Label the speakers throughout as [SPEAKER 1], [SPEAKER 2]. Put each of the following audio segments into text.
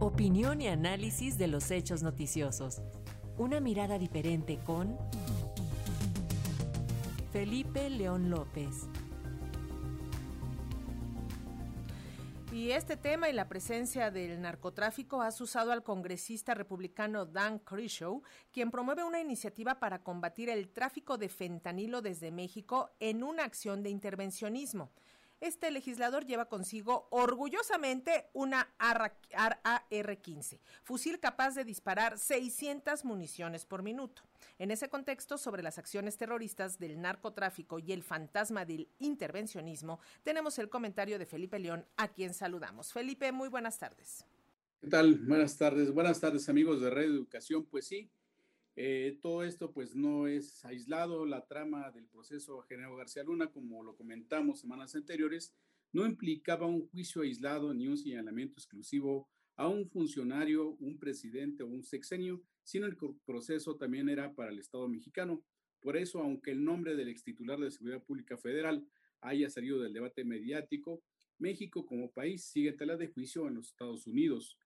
[SPEAKER 1] Opinión y análisis de los hechos noticiosos. Una mirada diferente con Felipe León López.
[SPEAKER 2] Y este tema y la presencia del narcotráfico ha usado al congresista republicano Dan Crenshaw, quien promueve una iniciativa para combatir el tráfico de fentanilo desde México en una acción de intervencionismo este legislador lleva consigo orgullosamente una AR-15, fusil capaz de disparar 600 municiones por minuto. En ese contexto, sobre las acciones terroristas del narcotráfico y el fantasma del intervencionismo, tenemos el comentario de Felipe León, a quien saludamos. Felipe, muy buenas tardes.
[SPEAKER 3] ¿Qué tal? Buenas tardes. Buenas tardes, amigos de Red Educación. Pues sí, eh, todo esto pues no es aislado, la trama del proceso Genaro García Luna, como lo comentamos semanas anteriores, no implicaba un juicio aislado ni un señalamiento exclusivo a un funcionario, un presidente o un sexenio, sino el proceso también era para el Estado mexicano. Por eso, aunque el nombre del ex titular de Seguridad Pública Federal haya salido del debate mediático, México como país sigue tela de juicio en los Estados Unidos.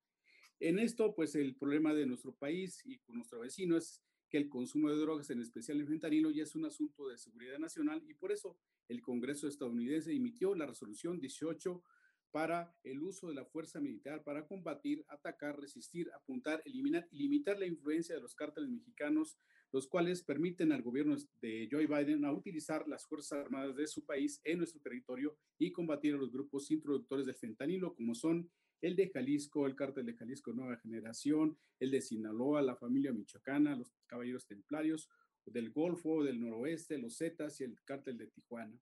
[SPEAKER 3] En esto, pues el problema de nuestro país y con nuestro vecino es que el consumo de drogas, en especial el fentanilo, ya es un asunto de seguridad nacional y por eso el Congreso estadounidense emitió la resolución 18 para el uso de la fuerza militar para combatir, atacar, resistir, apuntar, eliminar y limitar la influencia de los cárteles mexicanos, los cuales permiten al gobierno de Joe Biden a utilizar las Fuerzas Armadas de su país en nuestro territorio y combatir a los grupos introductores del fentanilo, como son el de Jalisco, el cártel de Jalisco Nueva Generación, el de Sinaloa, la familia michoacana, los caballeros templarios, del Golfo, del Noroeste, los Zetas y el cártel de Tijuana.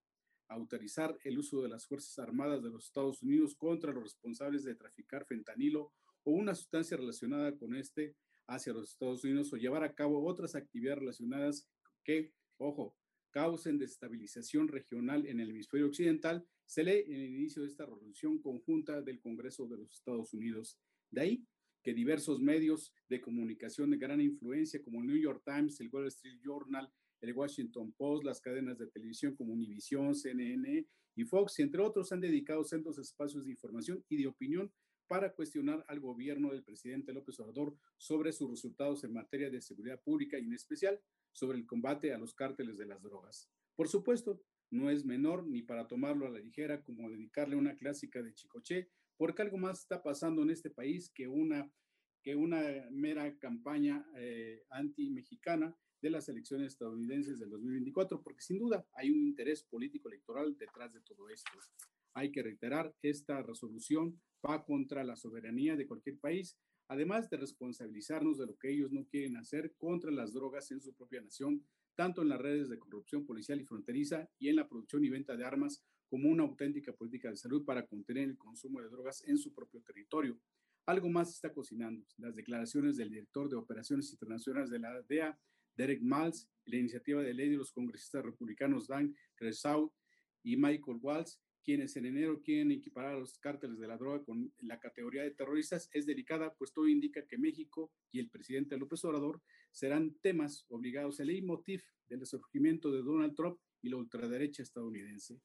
[SPEAKER 3] Autorizar el uso de las Fuerzas Armadas de los Estados Unidos contra los responsables de traficar fentanilo o una sustancia relacionada con este hacia los Estados Unidos o llevar a cabo otras actividades relacionadas que, ojo, causen desestabilización regional en el hemisferio occidental, se lee en el inicio de esta resolución conjunta del Congreso de los Estados Unidos. De ahí que diversos medios de comunicación de gran influencia como el New York Times, el Wall Street Journal, el Washington Post, las cadenas de televisión como Univision, CNN y Fox, entre otros, han dedicado centros espacios de información y de opinión para cuestionar al gobierno del presidente López Obrador sobre sus resultados en materia de seguridad pública y en especial sobre el combate a los cárteles de las drogas. Por supuesto, no es menor ni para tomarlo a la ligera como dedicarle una clásica de Chicoche, porque algo más está pasando en este país que una, que una mera campaña eh, anti-mexicana de las elecciones estadounidenses del 2024, porque sin duda hay un interés político electoral detrás de todo esto. Hay que reiterar, esta resolución va contra la soberanía de cualquier país, además de responsabilizarnos de lo que ellos no quieren hacer contra las drogas en su propia nación, tanto en las redes de corrupción policial y fronteriza y en la producción y venta de armas como una auténtica política de salud para contener el consumo de drogas en su propio territorio. Algo más está cocinando. Las declaraciones del director de operaciones internacionales de la DEA, Derek Miles, la iniciativa de ley de los congresistas republicanos Dan Cresaut y Michael Waltz, quienes en enero quieren equiparar a los cárteles de la droga con la categoría de terroristas, es delicada, pues todo indica que México y el presidente López Obrador serán temas obligados, el leitmotiv del resurgimiento de Donald Trump y la ultraderecha estadounidense.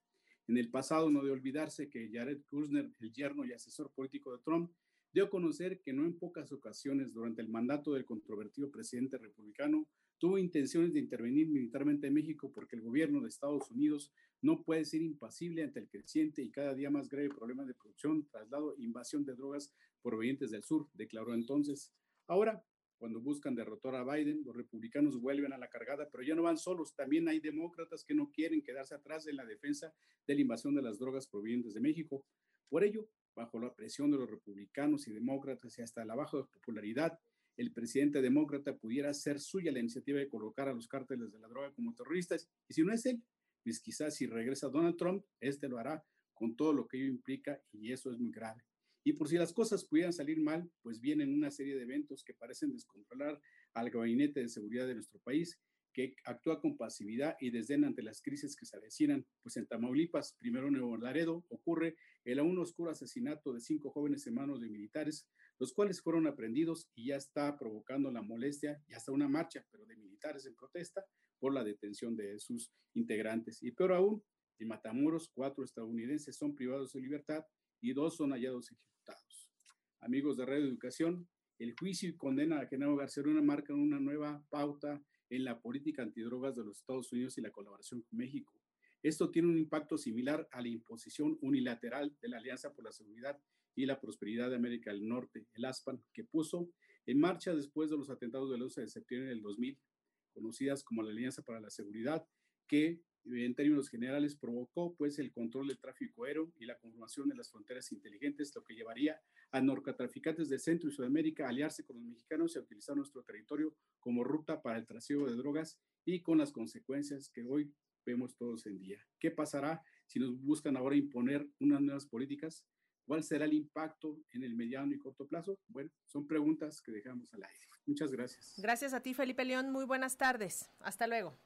[SPEAKER 3] En el pasado no de olvidarse que Jared Kushner, el yerno y asesor político de Trump, dio a conocer que no en pocas ocasiones durante el mandato del controvertido presidente republicano tuvo intenciones de intervenir militarmente en México porque el gobierno de Estados Unidos no puede ser impasible ante el creciente y cada día más grave problema de producción, traslado e invasión de drogas provenientes del sur, declaró entonces. Ahora, cuando buscan derrotar a Biden, los republicanos vuelven a la cargada, pero ya no van solos, también hay demócratas que no quieren quedarse atrás en la defensa de la invasión de las drogas provenientes de México. Por ello, bajo la presión de los republicanos y demócratas y hasta la baja popularidad el presidente demócrata pudiera hacer suya la iniciativa de colocar a los cárteles de la droga como terroristas. Y si no es él, pues quizás si regresa Donald Trump, este lo hará con todo lo que ello implica y eso es muy grave. Y por si las cosas pudieran salir mal, pues vienen una serie de eventos que parecen descontrolar al gabinete de seguridad de nuestro país que actúa con pasividad y desdén ante las crisis que se avecinan, pues en Tamaulipas, primero Nuevo Laredo, ocurre el aún oscuro asesinato de cinco jóvenes hermanos de militares, los cuales fueron aprendidos y ya está provocando la molestia y hasta una marcha, pero de militares en protesta por la detención de sus integrantes. Y peor aún, en Matamoros, cuatro estadounidenses son privados de libertad y dos son hallados ejecutados. amigos de Radio Educación, el juicio y condena a Genaro García Luna marcan una nueva pauta en la política antidrogas de los Estados Unidos y la colaboración con México. Esto tiene un impacto similar a la imposición unilateral de la Alianza por la Seguridad y la Prosperidad de América del Norte, el ASPAN, que puso en marcha después de los atentados del 11 de septiembre del 2000, conocidas como la Alianza para la Seguridad, que en términos generales provocó pues el control del tráfico aéreo y la conformación de las fronteras inteligentes, lo que llevaría a narcotraficantes de Centro y Sudamérica a aliarse con los mexicanos y a utilizar nuestro territorio como ruta para el trasiego de drogas y con las consecuencias que hoy vemos todos en día. ¿Qué pasará si nos buscan ahora imponer unas nuevas políticas? ¿Cuál será el impacto en el mediano y corto plazo? Bueno, son preguntas que dejamos al aire. Muchas gracias.
[SPEAKER 2] Gracias a ti, Felipe León. Muy buenas tardes. Hasta luego.